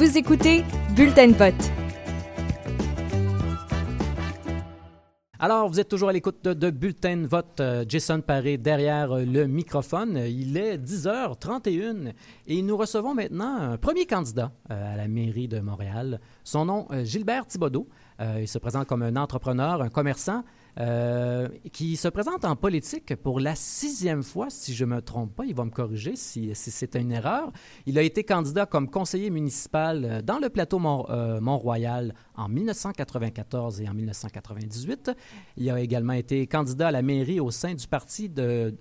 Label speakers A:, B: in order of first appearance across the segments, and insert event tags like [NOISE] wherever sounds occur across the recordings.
A: Vous écoutez Bulletin de vote.
B: Alors, vous êtes toujours à l'écoute de, Bulletin de vote. Euh, Jason Paré derrière euh, le microphone. Il est 10h31 et nous recevons maintenant un premier candidat euh, à la mairie de Montréal. Son nom, Gilbert Thibodeau. Il se présente comme un entrepreneur, un commerçant euh, qui se présente en politique pour la sixième fois, si je ne me trompe pas. Il va me corriger si, c'est une erreur. Il a été candidat comme conseiller municipal euh, dans le plateau euh, Mont-Royal en 1994 et en 1998. Il a également été candidat à la mairie au sein du parti de...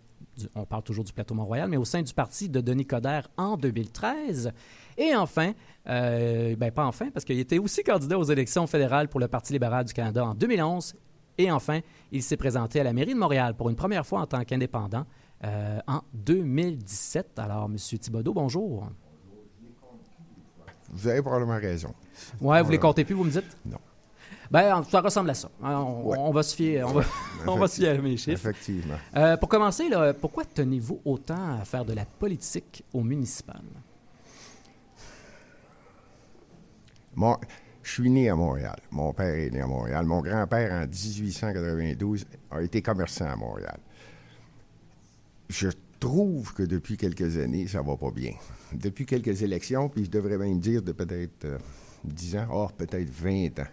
B: on parle toujours du plateau Mont-Royal, mais au sein du parti de Denis Coderre en 2013. Et enfin, euh, ben pas enfin, parce qu'il était aussi candidat aux élections fédérales pour le Parti libéral du Canada en 2011. Et enfin, il s'est présenté à la mairie de Montréal pour une première fois en tant qu'indépendant euh, en 2017. Alors, M. Thibodeau, bonjour.
C: Vous avez probablement raison.
B: Ouais, vous les comptez plus, vous me dites?
C: Non.
B: Ben, ça ressemble à ça. On,
C: Ouais.
B: on va se fier, on va, [LAUGHS] on va se fier à mes chiffres.
C: Effectivement.
B: Euh, pour commencer, là, pourquoi tenez-vous autant à faire de la politique au municipal?
C: Mon- je suis né à Montréal. Mon père est né à Montréal. Mon grand-père, en 1892, a été commerçant à Montréal. Je trouve que depuis quelques années, ça va pas bien. Depuis quelques élections, puis je devrais même dire de peut-être euh, 10 ans, oh, peut-être 20 ans,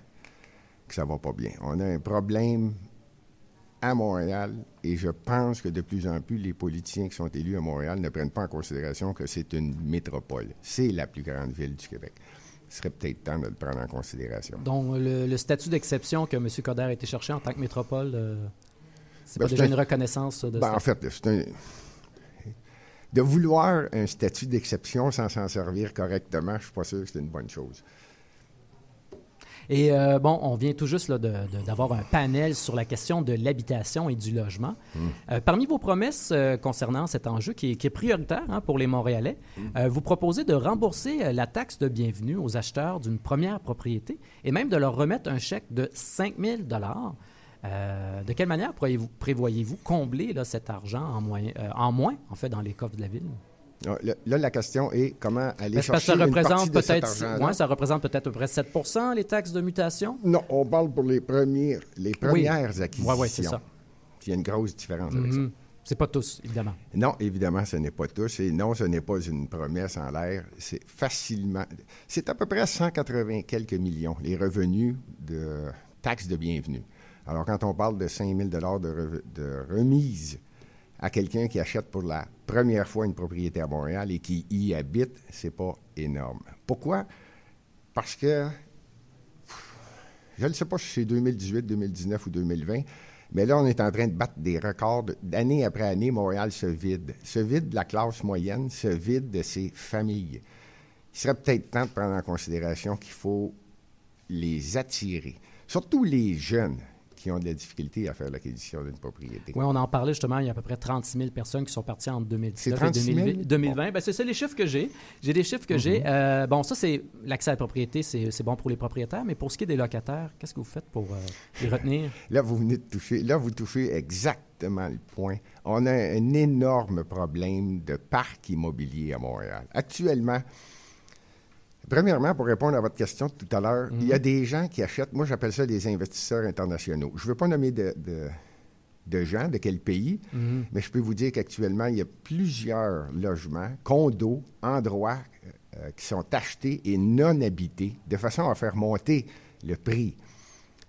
C: que ça va pas bien. On a un problème à Montréal et je pense que de plus en plus, les politiciens qui sont élus à Montréal ne prennent pas en considération que c'est une métropole. C'est la plus grande ville du Québec. Ce serait peut-être temps de le prendre en considération.
B: Donc, le, le statut d'exception que M. Coder a été cherché en tant que métropole, euh, c'est
C: Ben,
B: pas déjà
C: un-
B: une reconnaissance de
C: Ben,
B: ça?
C: en fait, c'est un- de vouloir un statut d'exception sans s'en servir correctement, je suis pas sûr que c'est une bonne chose.
B: Et euh, bon, on vient tout juste d'avoir un panel sur la question de l'habitation et du logement. Euh, parmi vos promesses euh, concernant cet enjeu qui est, qui est prioritaire hein, pour les Montréalais, euh, vous proposez de rembourser la taxe de bienvenue aux acheteurs d'une première propriété et même de leur remettre un chèque de 5 000 euh, De quelle manière prévoyez-vous, combler là, cet argent en, moyen- en moins, en fait, dans les coffres de la ville?
C: Là, la question est comment aller
B: Parce que
C: chercher
B: ça
C: une partie
B: représente peut-être ouais, ça représente peut-être à peu près 7% les taxes de mutation?
C: Non, on parle pour les premières, les premières acquisitions.
B: Ouais, ouais, c'est ça.
C: Il y a une grosse différence avec ça.
B: Mhm. C'est pas tous, évidemment.
C: Non, évidemment, ce n'est pas tous. Et non, ce n'est pas une promesse en l'air. C'est facilement. C'est à peu près 180 quelques millions, les revenus de taxes de bienvenue. Alors, quand on parle de 5 000 de, de remise à quelqu'un qui achète pour la première fois une propriété à Montréal et qui y habite, c'est pas énorme. Pourquoi? Parce que je ne sais pas si c'est 2018, 2019 ou 2020, mais là, on est en train de battre des records. D'année après année, Montréal se vide. Se vide de la classe moyenne, se vide de ses familles. Il serait peut-être temps de prendre en considération qu'il faut les attirer. Surtout les jeunes qui ont de la difficulté à faire l'acquisition d'une propriété.
B: Oui, on en parlait justement. Il y a à peu près 36 000 personnes qui sont parties en 2019 et
C: 36 000?
B: 2020. 2020. Ben, c'est ça les chiffres que j'ai. J'ai des chiffres que j'ai. Euh, bon, ça, c'est l'accès à la propriété, c'est c'est bon pour les propriétaires, mais pour ce qui est des locataires, qu'est-ce que vous faites pour euh, les retenir?
C: Là, vous venez de toucher, là, vous touchez exactement le point. On a un énorme problème de parc immobilier à Montréal. Actuellement, premièrement, pour répondre à votre question de tout à l'heure, il y a des gens qui achètent, moi j'appelle ça des investisseurs internationaux. Je ne veux pas nommer de, de- de gens, de quel pays, mais je peux vous dire qu'actuellement, il y a plusieurs logements, condos, endroits euh, qui sont achetés et non habités, de façon à faire monter le prix.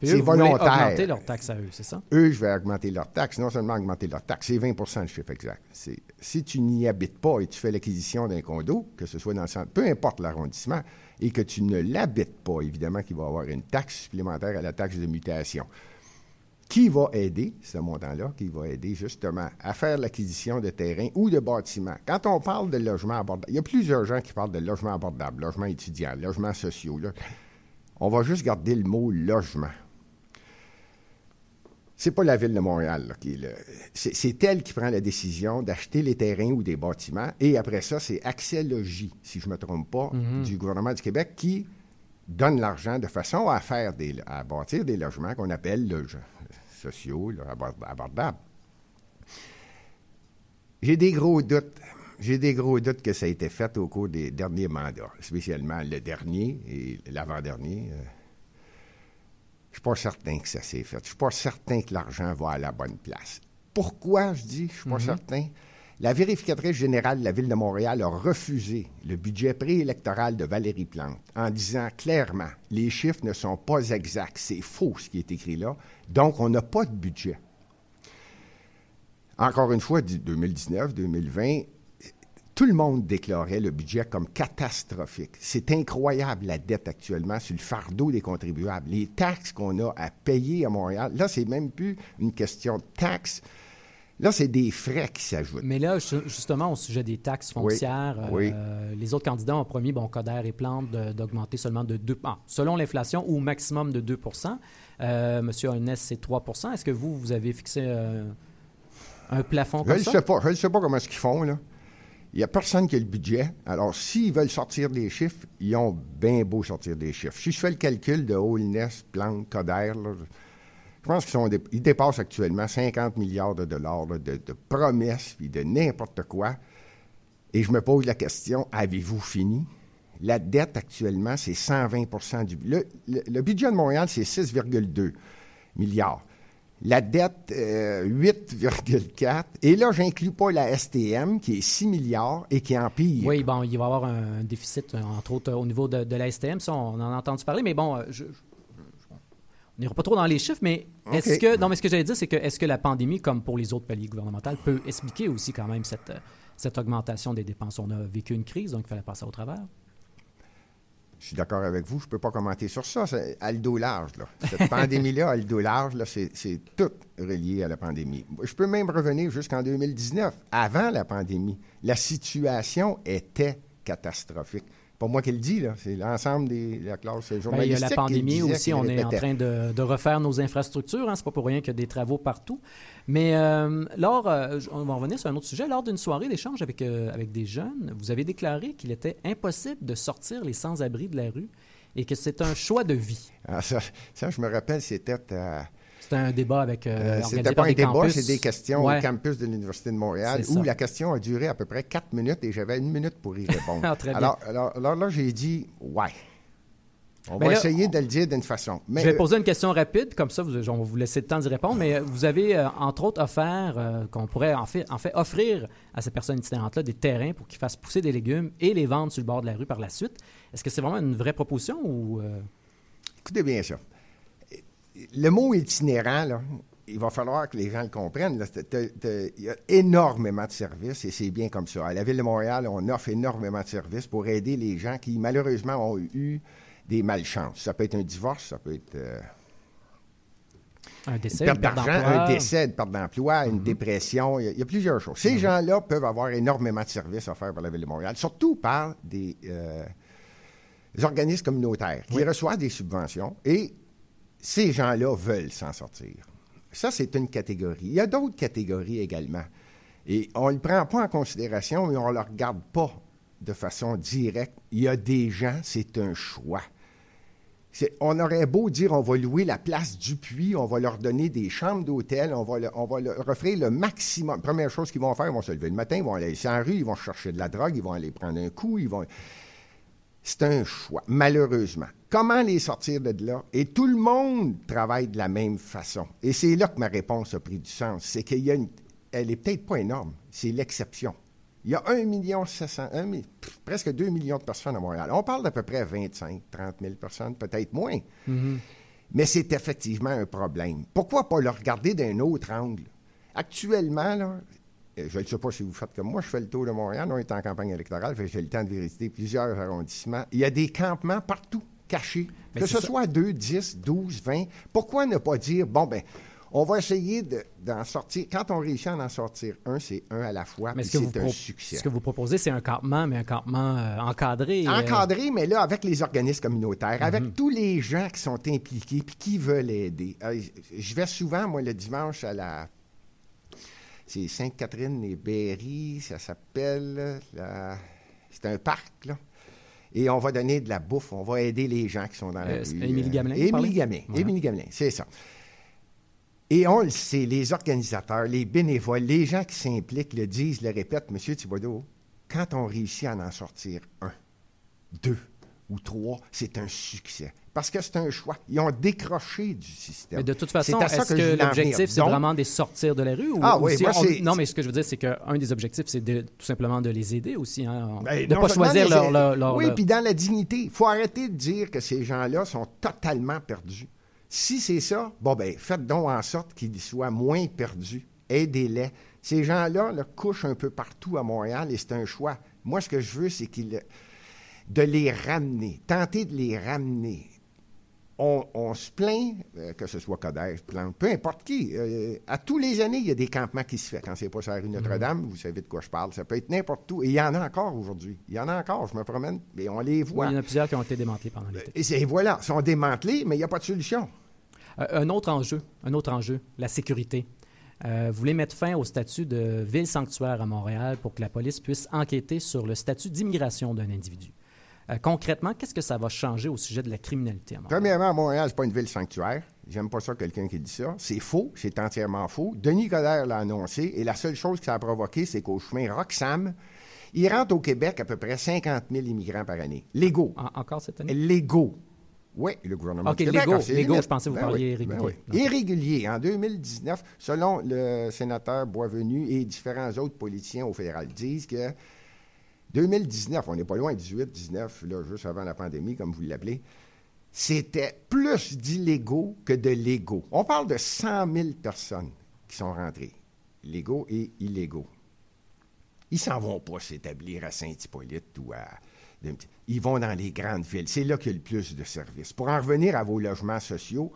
C: C'est volontaire.
B: augmenter leurs taxes à eux, c'est ça?
C: Eux, je vais augmenter leurs taxes. Non seulement augmenter leurs taxes, c'est 20% le chiffre exact. Si tu n'y habites pas et tu fais l'acquisition d'un condo, que ce soit dans le centre, peu importe l'arrondissement, et que tu ne l'habites pas, évidemment qu'il va y avoir une taxe supplémentaire à la taxe de mutation. Qui va aider, ce montant-là, qui va aider justement à faire l'acquisition de terrains ou de bâtiments? Quand on parle de logements abordables, il y a plusieurs gens qui parlent de logements abordables, logements étudiants, logements sociaux. là. On va juste garder le mot logement. C'est pas la ville de Montréal là, qui est le. C'est, c'est elle qui prend la décision d'acheter les terrains ou des bâtiments. Et après ça, c'est Accès Logis, si je ne me trompe pas, du gouvernement du Québec qui donne l'argent de façon à faire des, à bâtir des logements qu'on appelle loge- sociaux, là, abord- abordables. J'ai des gros doutes. j'ai des gros doutes que ça a été fait au cours des derniers mandats, spécialement le dernier et l'avant-dernier. Euh. Je ne suis pas certain que ça s'est fait. Je ne suis pas certain que l'argent va à la bonne place. Pourquoi je dis je ne suis pas mm-hmm. certain? La vérificatrice générale de la Ville de Montréal a refusé le budget préélectoral de Valérie Plante en disant clairement les chiffres ne sont pas exacts, c'est faux ce qui est écrit là, donc on n'a pas de budget. Encore une fois, 2019, 2020, tout le monde déclarait le budget comme catastrophique. C'est incroyable la dette actuellement sur le fardeau des contribuables. Les taxes qu'on a à payer à Montréal, là, c'est même plus une question de taxes, Là, c'est des frais qui s'ajoutent.
B: Mais là, justement, au sujet des taxes foncières, euh, les autres candidats ont promis, bon, Coder et Plante, d'augmenter seulement de 2 ah, selon l'inflation, au maximum de 2% euh, Monsieur Holness, c'est 3% Est-ce que vous, vous avez fixé euh, un plafond comme
C: je
B: ça?
C: Sais pas, je ne sais pas comment est-ce qu'ils font, là. Il n'y a personne qui a le budget. Alors, s'ils veulent sortir des chiffres, ils ont bien beau sortir des chiffres. Si je fais le calcul de Holness, Plante, Coder, je pense qu'ils dépassent actuellement 50 milliards de dollars de, promesses et de n'importe quoi. Et je me pose la question, avez-vous fini? La dette actuellement, c'est 120% du... Le, le, budget de Montréal, c'est 6,2 milliards. La dette, 8,4. Euh, et là, je n'inclus pas la STM, qui est 6 milliards et qui empire.
B: Oui, bon, il va y avoir un déficit, entre autres, au niveau de, la STM. Ça, on en a entendu parler. Mais bon, je, on n'ira pas trop dans les chiffres, mais est-ce que. Non, mais ce que j'allais dire, c'est que est-ce que la pandémie, comme pour les autres paliers gouvernementaux, peut expliquer aussi quand même cette, cette augmentation des dépenses? On a vécu une crise, donc il fallait passer au travers.
C: Je suis d'accord avec vous, je ne peux pas commenter sur ça. C'est à large. Là. Cette [LAUGHS] pandémie-là, à le large, c'est tout relié à la pandémie. Je peux même revenir jusqu'en 2019. Avant la pandémie, la situation était catastrophique pas moi qui le dis, c'est l'ensemble de la classe journalistique. Ben, il y
B: a la pandémie aussi, on est en train de, refaire nos infrastructures. Hein, c'est pas pour rien qu'il y a des travaux partout. Mais euh, lors, euh, on va revenir sur un autre sujet, lors d'une soirée d'échange avec, euh, avec des jeunes, vous avez déclaré qu'il était impossible de sortir les sans-abri de la rue et que c'est un choix de vie.
C: Ah, ça, je me rappelle, c'était à
B: c'était un débat avec. Euh,
C: euh C'était pas un débat, c'est des questions au campus de l'Université de Montréal où la question a duré à peu près quatre minutes et j'avais une minute pour y répondre. [LAUGHS] Ah, alors, alors, là, j'ai dit ouais. On va essayer de le dire d'une façon.
B: je vais poser une question rapide, comme ça, vous, on va vous laisser le temps d'y répondre. Mais vous avez, euh, entre autres, offert, euh, qu'on pourrait en fait, en fait offrir à ces personnes itinérantes-là des terrains pour qu'ils fassent pousser des légumes et les vendre sur le bord de la rue par la suite. Est-ce que c'est vraiment une vraie proposition ou.
C: Écoutez bien ça le mot itinérant, là, il va falloir que les gens le comprennent. il y a énormément de services et c'est bien comme ça. À la Ville de Montréal, on offre énormément de services pour aider les gens qui, malheureusement, ont eu des malchances. Ça peut être un divorce, ça peut être. Euh,
B: un décès,
C: une perte d'argent, un décès, une perte d'emploi, une mm-hmm. dépression. Il y, a, plusieurs choses. Ces mm-hmm. gens-là peuvent avoir énormément de services à faire par la Ville de Montréal, surtout par des, euh, organismes communautaires qui reçoivent des subventions et ces gens-là veulent s'en sortir. Ça, c'est une catégorie. Il y a d'autres catégories également. Et on ne le prend pas en considération, mais on ne le regarde pas de façon directe. Il y a des gens, c'est un choix. On aurait beau dire on va louer la place du puits, on va leur donner des chambres d'hôtel, on va, leur offrir le maximum. Première chose qu'ils vont faire, ils vont se lever le matin, ils vont aller en rue, ils vont chercher de la drogue, ils vont aller prendre un coup, ils vont. C'est un choix, malheureusement. Comment les sortir de là? Et tout le monde travaille de la même façon. Et c'est là que ma réponse a pris du sens. C'est qu'il y a une. Elle n'est peut-être pas énorme, c'est l'exception. Il y a 1 million 700, presque 2 millions de personnes à Montréal. On parle d'à peu près 25, 30 000 personnes, peut-être moins. Mm-hmm. Mais c'est effectivement un problème. Pourquoi pas le regarder d'un autre angle? Actuellement, là, je ne sais pas si vous faites comme moi, je fais le tour de Montréal, on est en campagne électorale, j'ai le temps de visiter plusieurs arrondissements. Il y a des campements partout, cachés, que ce soit 2, 10, 12, 20. Pourquoi ne pas dire, bon, ben, on va essayer d'en sortir. Quand on réussit à en sortir un, c'est un à la fois, mais c'est un succès.
B: Ce que vous proposez, c'est un campement, mais un campement euh, encadré.
C: Euh. Encadré, mais là, avec les organismes communautaires, avec mhm. tous les gens qui sont impliqués puis qui veulent aider. Euh, je vais souvent, moi, le dimanche à la c'est Sainte-Catherine et Berry, ça s'appelle. C'est un parc, là. Et on va donner de la bouffe, on va aider les gens qui sont dans la euh, rue.
B: Émilie Gamelin.
C: Émilie Gamelin. Émilie Gamelin, c'est ça. Et on le sait, les organisateurs, les bénévoles, les gens qui s'impliquent le disent, le répètent, Monsieur Thibodeau, quand on réussit à en sortir un, deux ou trois, c'est un succès. Parce que c'est un choix. Ils ont décroché du système.
B: Mais de toute façon, est-ce
C: que
B: l'objectif, c'est
C: Donc,
B: vraiment de les sortir de la rue? Ou,
C: Ah
B: ou
C: oui,
B: si
C: moi,
B: on-
C: c'est-
B: Non, mais ce que je veux dire, c'est qu'un des objectifs, c'est de- tout simplement de les aider aussi. Hein,
C: Ben,
B: de ne pas choisir
C: les-
B: leur... leur- leur-
C: Oui,
B: leur-
C: puis dans la dignité. Il faut arrêter de dire que ces gens-là sont totalement perdus. Si c'est ça, bon, ben, faites donc en sorte qu'ils soient moins perdus. Aidez-les. Ces gens-là là, couchent un peu partout à Montréal et c'est un choix. Moi, ce que je veux, c'est qu'ils de les ramener, tenter de les ramener. On, on se plaint, euh, que ce soit Coder, Plante, peu importe qui. euh, à tous les années, il y a des campements qui se font. Quand c'est pas sur la rue Notre-Dame, vous savez de quoi je parle. Ça peut être n'importe où. Et il y en a encore aujourd'hui. Il y en a encore. Je me promène et on les
B: Oui,
C: voit.
B: il y en a plusieurs qui ont été démantelés pendant l'été.
C: Et c'est- voilà, ils sont démantelés, mais il n'y a pas de solution.
B: Euh, un autre enjeu, un autre enjeu, la sécurité. Euh, vous voulez mettre fin au statut de ville sanctuaire à Montréal pour que la police puisse enquêter sur le statut d'immigration d'un individu. Euh, concrètement, qu'est-ce que ça va changer au sujet de la criminalité à Montréal?
C: Premièrement, Montréal, c'est pas une ville sanctuaire. J'aime pas ça, quelqu'un qui dit ça. C'est faux, c'est entièrement faux. Denis Coderre l'a annoncé, et la seule chose que ça a provoqué, c'est qu'au chemin Roxham, il rentre au Québec à peu près 50 000 immigrants par année. Légaux.
B: En- encore cette année?
C: Légaux. Oui, le gouvernement
B: Ok,
C: du Québec.
B: légaux,
C: limites.
B: je pensais que vous parliez irréguliers.
C: oui.
B: Ok.
C: Irréguliers. En 2019, selon le sénateur Boisvenu et différents autres politiciens au fédéral, disent que 2019, on n'est pas loin, 18, 19, là, juste avant la pandémie, comme vous l'appelez, c'était plus d'illégaux que de légaux. On parle de 100 000 personnes qui sont rentrées, légaux et illégaux. Ils s'en vont pas s'établir à Saint-Hippolyte ou à... Ils vont dans les grandes villes. C'est là qu'il y a le plus de services. Pour en revenir à vos logements sociaux,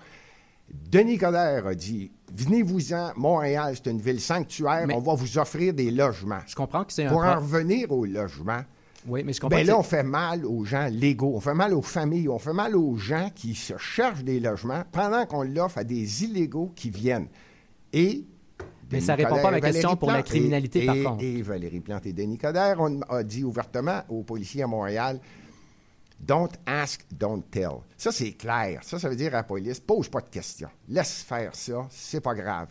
C: Denis Coderre a dit Venez-vous-en, Montréal, c'est une ville sanctuaire,
B: Mais-
C: on va vous offrir des logements.
B: Je comprends que c'est un...
C: Pour en revenir aux logements,
B: Oui, mais je comprends
C: ben là, on fait mal aux gens légaux, on fait mal aux familles, on fait mal aux gens qui se cherchent des logements pendant qu'on l'offre à des illégaux qui viennent. Et.
B: Mais
C: Denis
B: ça répond pas à ma question
C: Valérie
B: pour la criminalité,
C: et-
B: par
C: et-
B: contre.
C: Et Valérie Plante et Denis Coderre on a dit ouvertement aux policiers à Montréal Don't ask, don't tell. Ça, c'est clair. Ça, ça veut dire à la police pose pas de questions. Laisse faire ça, c'est pas grave.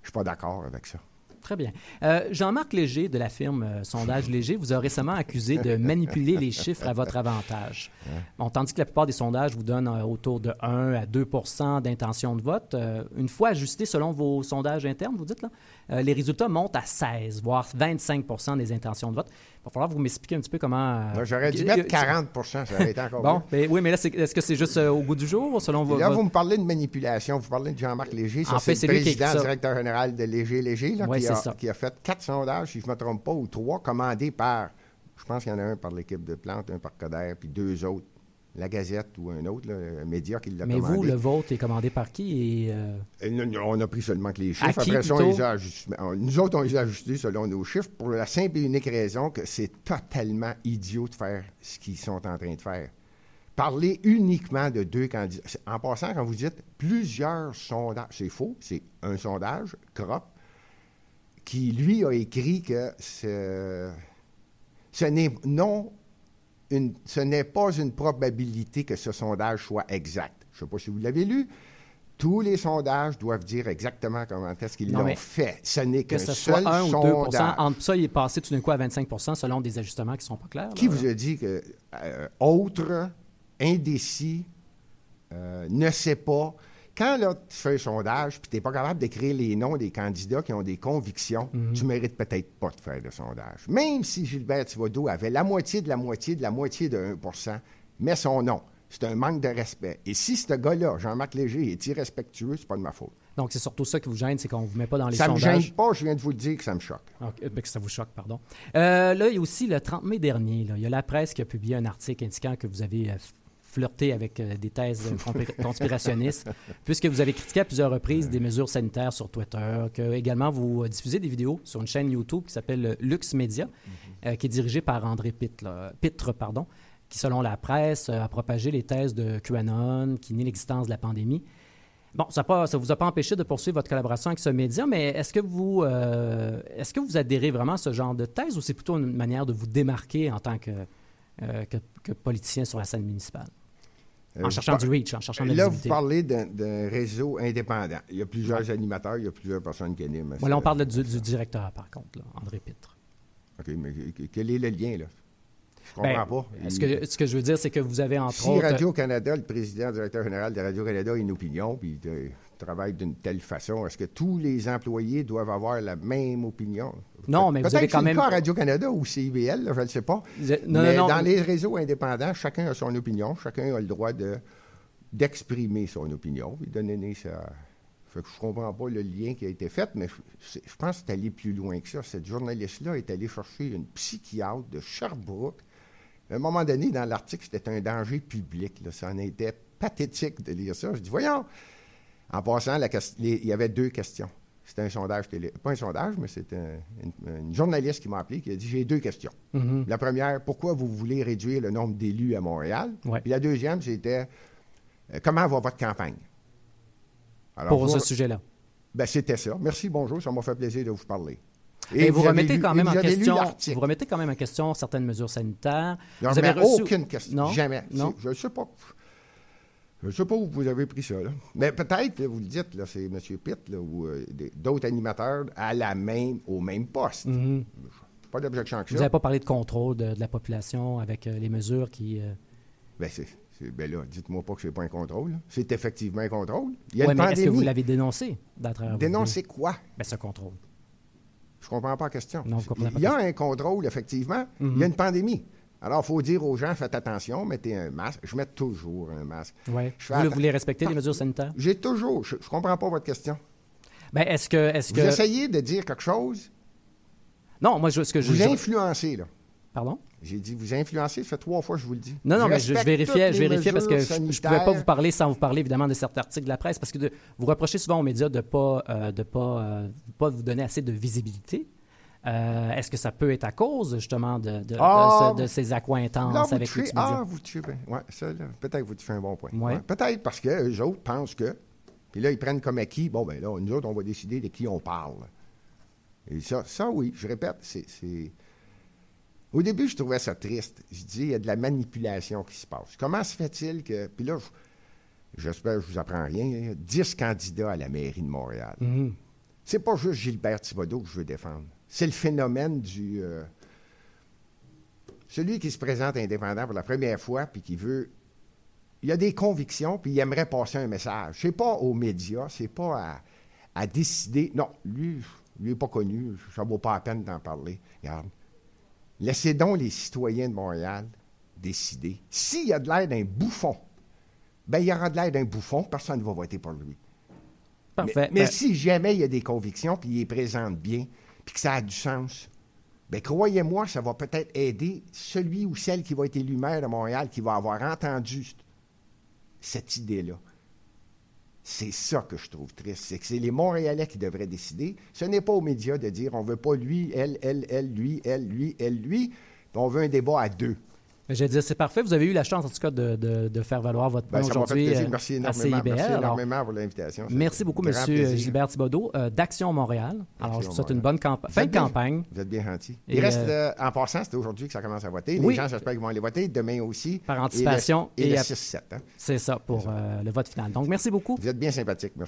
C: Je suis pas d'accord avec ça.
B: Très bien. Euh, Jean-Marc Léger de la firme euh, Sondage [LAUGHS] Léger vous a récemment accusé de manipuler les chiffres à votre avantage. Bon, tandis que la plupart des sondages vous donnent euh, autour de 1 à 2% d'intention de vote, une fois ajustés selon vos sondages internes, vous dites là, les résultats montent à 16, voire 25% des intentions de vote. Il va falloir que vous m'expliquiez un petit peu comment... euh,
C: Moi, J'aurais dû mettre
B: euh,
C: 40 ça aurait été encore
B: Bon, mais, oui, mais là, c'est- est-ce que c'est juste euh, au goût du jour, selon.
C: Et là,
B: votre-
C: vous me parlez de manipulation, vous parlez de Jean-Marc Léger, ça
B: En fait,
C: c'est le
B: qui
C: président,
B: ça.
C: directeur général de Léger Léger, là, qui, a, qui a fait quatre sondages, si je ne me trompe pas, ou trois, commandés par, je pense qu'il y en a un par l'équipe de Plante, un par Coder, puis deux autres, la Gazette ou un autre, là, un média qui l'a
B: Mais
C: commandé.
B: vous, le vôtre est commandé par qui et... euh,
C: Et nous, nous, on a pris seulement que les chiffres.
B: Qui,
C: Après ça, on les a ajustés. Nous autres, on les a ajustés selon nos chiffres pour la simple et unique raison que c'est totalement idiot de faire ce qu'ils sont en train de faire. Parler uniquement de deux candidats. En passant, quand vous dites plusieurs sondages, c'est faux, c'est un sondage, CROP, qui, lui, a écrit que ce, ce n'est non une- ce n'est pas une probabilité que ce sondage soit exact. Je ne sais pas si vous l'avez lu. Tous les sondages doivent dire exactement comment est-ce qu'ils l'ont fait. Ce n'est
B: que
C: qu'un seul
B: soit 1 ou 2
C: sondage.
B: Entre ça, il est passé tout d'un coup à 25% selon des ajustements qui ne sont pas clairs.
C: Qui
B: là.
C: vous a dit que euh, autre, indécis, euh, ne sait pas? Quand là, tu fais un sondage puis tu n'es pas capable d'écrire les noms des candidats qui ont des convictions,
B: Mhm.
C: tu mérites peut-être pas de faire de sondage. Même si Gilbert Thibodeau avait la moitié de la moitié de la moitié de 1% mais son nom. C'est un manque de respect. Et si ce gars-là, Jean-Marc Léger, est irrespectueux, c'est pas de ma faute.
B: Donc, c'est surtout ça qui vous gêne, c'est qu'on ne vous met pas dans les
C: ça me
B: sondages?
C: gêne pas, je viens de vous le dire que ça me choque.
B: Euh, ben, que ça vous choque, pardon. Euh, là, il y a aussi le 30 mai dernier, là, il y a la presse qui a publié un article indiquant que vous avez f- flirté avec euh, des thèses [LAUGHS] conspirationnistes, puisque vous avez critiqué à plusieurs reprises des mesures sanitaires sur Twitter, que également vous euh, diffusez des vidéos sur une chaîne YouTube qui s'appelle euh, Lux Media, euh, qui est dirigée par André Pitre, pardon, qui, selon la presse, a propagé les thèses de QAnon, qui nie l'existence de la pandémie. Bon, ça ne vous a pas empêché de poursuivre votre collaboration avec ce média, mais est-ce que vous euh, est-ce que vous adhérez vraiment à ce genre de thèse ou c'est plutôt une manière de vous démarquer en tant que, euh, que, que politicien sur la scène municipale?
C: Euh,
B: En cherchant
C: par-
B: du reach, en cherchant de la
C: Là, vous parlez d'un- réseau indépendant. Il y a plusieurs animateurs, il y a plusieurs personnes qui animent.
B: Voilà, on parle du, du directeur, par contre, là, André Pitre.
C: OK, mais quel est le lien, là? Je
B: Ben,
C: comprends pas.
B: Ce que, ce que je veux dire, c'est que vous avez entre
C: Si
B: autres.
C: Radio-Canada, le président, directeur général de Radio-Canada a une opinion, puis il travaille d'une telle façon, est-ce que tous les employés doivent avoir la même opinion?
B: Non, mais vous
C: Peut-être
B: avez quand
C: c'est
B: même-
C: à Radio-Canada ou CIBL, là, je ne le sais pas.
B: Vous êtes- non,
C: mais
B: non, non.
C: dans les réseaux indépendants, chacun a son opinion, chacun a le droit de, d'exprimer son opinion, puis de donner sa... Fait que je comprends pas le lien qui a été fait, mais je, pense que c'est allé plus loin que ça. Cette journaliste-là est allée chercher une psychiatre de Sherbrooke. À un moment donné, dans l'article, c'était un danger public. Là. Ça en était pathétique de lire ça. Je dis, voyons. En passant, la ques- les- il y avait deux questions. C'était un sondage télé. Pas un sondage, mais c'était un- une, une journaliste qui m'a appelé qui a dit J'ai deux questions.
B: Mhm.
C: La première, pourquoi vous voulez réduire le nombre d'élus à Montréal?
B: Ouais.
C: Puis la deuxième, c'était euh, Comment va votre campagne? Alors,
B: pour
C: vous-
B: ce sujet-là.
C: ben, c'était ça. Merci, bonjour, ça m'a fait plaisir de vous parler.
B: Et, vous, remettez
C: lu-
B: quand même en question. Vous remettez quand même en question certaines mesures sanitaires.
C: Je
B: vous avez reçu
C: aucune question.
B: Non?
C: Jamais.
B: Non?
C: C'est- Je ne sais pas. Je ne sais pas où vous avez pris ça. Là. Mais peut-être, vous le dites, là, c'est M. Pitt là, ou euh, des- d'autres animateurs à la même, au même poste.
B: Mhm.
C: Pas d'objection que
B: Vous
C: ça.
B: n'avez pas parlé de contrôle de, de la population avec euh, les mesures qui. euh,
C: Ben, c'est, c'est- ben là, dites-moi pas que c'est pas un contrôle. là. C'est effectivement un contrôle. Il y a
B: ouais,
C: une
B: mais est-ce que vous
C: pandémie.
B: l'avez dénoncé d'à travers vos
C: Dénoncer quoi?
B: vidéos? Ben, ce contrôle.
C: Je comprends pas la question.
B: Non, vous comprenez pas
C: Il y a un contrôle, effectivement.
B: Mhm.
C: Il y a une pandémie. Alors, il faut dire aux gens, faites attention, mettez un masque. Je mets toujours un masque.
B: Ouais.
C: Je
B: Vous
C: atta-
B: voulez respecter les mesures sanitaires?
C: J'ai toujours... Je, je comprends pas votre question.
B: Ben, est-ce que. Est-ce
C: Vous
B: que...
C: essayez de dire quelque chose,
B: Non, moi, je, ce que je.
C: vous
B: je-
C: influencez, là.
B: Pardon?
C: J'ai dit, vous influencez, ça fait trois fois que je vous le dis.
B: Non, non, mais je, je vérifiais, je parce que je ne pouvais pas vous parler sans vous parler évidemment de certains articles de la presse parce que de- vous reprochez souvent aux médias de ne pas, euh, de pas, euh, pas vous donner assez de visibilité. Euh, Est-ce que ça peut être à cause justement de, de, de
C: Ah,
B: ce- de ces
C: Là,
B: accointances
C: vous
B: avec les médias?
C: ah, vous. Ouais, là, peut-être que vous touchez un bon point.
B: Ouais.
C: Ouais, peut-être parce que les autres pensent que. Puis là, ils prennent comme acquis. Bon, ben là, nous autres, on va décider de qui on parle. Et ça, ça oui, je répète, c'est. Au début, je trouvais ça triste. Je dis, il y a de la manipulation qui se passe. Comment se fait-il que. Puis là, je- j'espère que je vous apprends rien. Il y a 10 candidats à la mairie de Montréal.
B: Mhm.
C: C'est pas juste Gilbert Thibodeau que je veux défendre. C'est le phénomène du. euh, celui qui se présente indépendant pour la première fois puis qui veut. Il a des convictions puis il aimerait passer un message. C'est pas aux médias, c'est pas à, à décider. Non, lui, lui n'est pas connu. Ça vaut pas la peine d'en parler. Regarde. Laissez donc les citoyens de Montréal décider. S'il y a de l'air d'un bouffon, ben il y aura de l'air d'un bouffon, personne ne va voter pour lui.
B: Parfait.
C: Mais, mais
B: Ben,
C: si jamais il y a des convictions, puis il les présente bien, puis que ça a du sens, bien, croyez-moi, ça va peut-être aider celui ou celle qui va être élu maire de Montréal, qui va avoir entendu cette idée-là. C'est ça que je trouve triste. C'est que c'est les Montréalais qui devraient décider. Ce n'est pas aux médias de dire on veut pas lui, elle, elle, elle, lui, elle, lui, elle, lui. On veut un débat à deux.
B: Je vais dire, c'est parfait. Vous avez eu la chance, en tout cas, de, de- de faire valoir votre
C: Ben,
B: aujourd'hui euh,
C: Merci
B: à
C: énormément.
B: CIBL.
C: Merci
B: Alors,
C: énormément pour l'invitation.
B: Merci beaucoup, Monsieur
C: plaisir.
B: Gilbert Thibodeau, euh, d'Action Montréal. Alors, je vous souhaite une bonne fin de
C: bien-
B: campagne.
C: Vous êtes bien gentil. Il reste,
B: euh,
C: euh, en passant, c'est aujourd'hui que ça commence à voter. Les
B: Oui.
C: gens, j'espère qu'ils vont aller voter. Demain aussi.
B: Par anticipation
C: Et le, et
B: et
C: le
B: à-
C: 6-7. hein.
B: C'est ça pour euh, le vote final. Donc, merci beaucoup.
C: Vous êtes bien sympathique. Merci.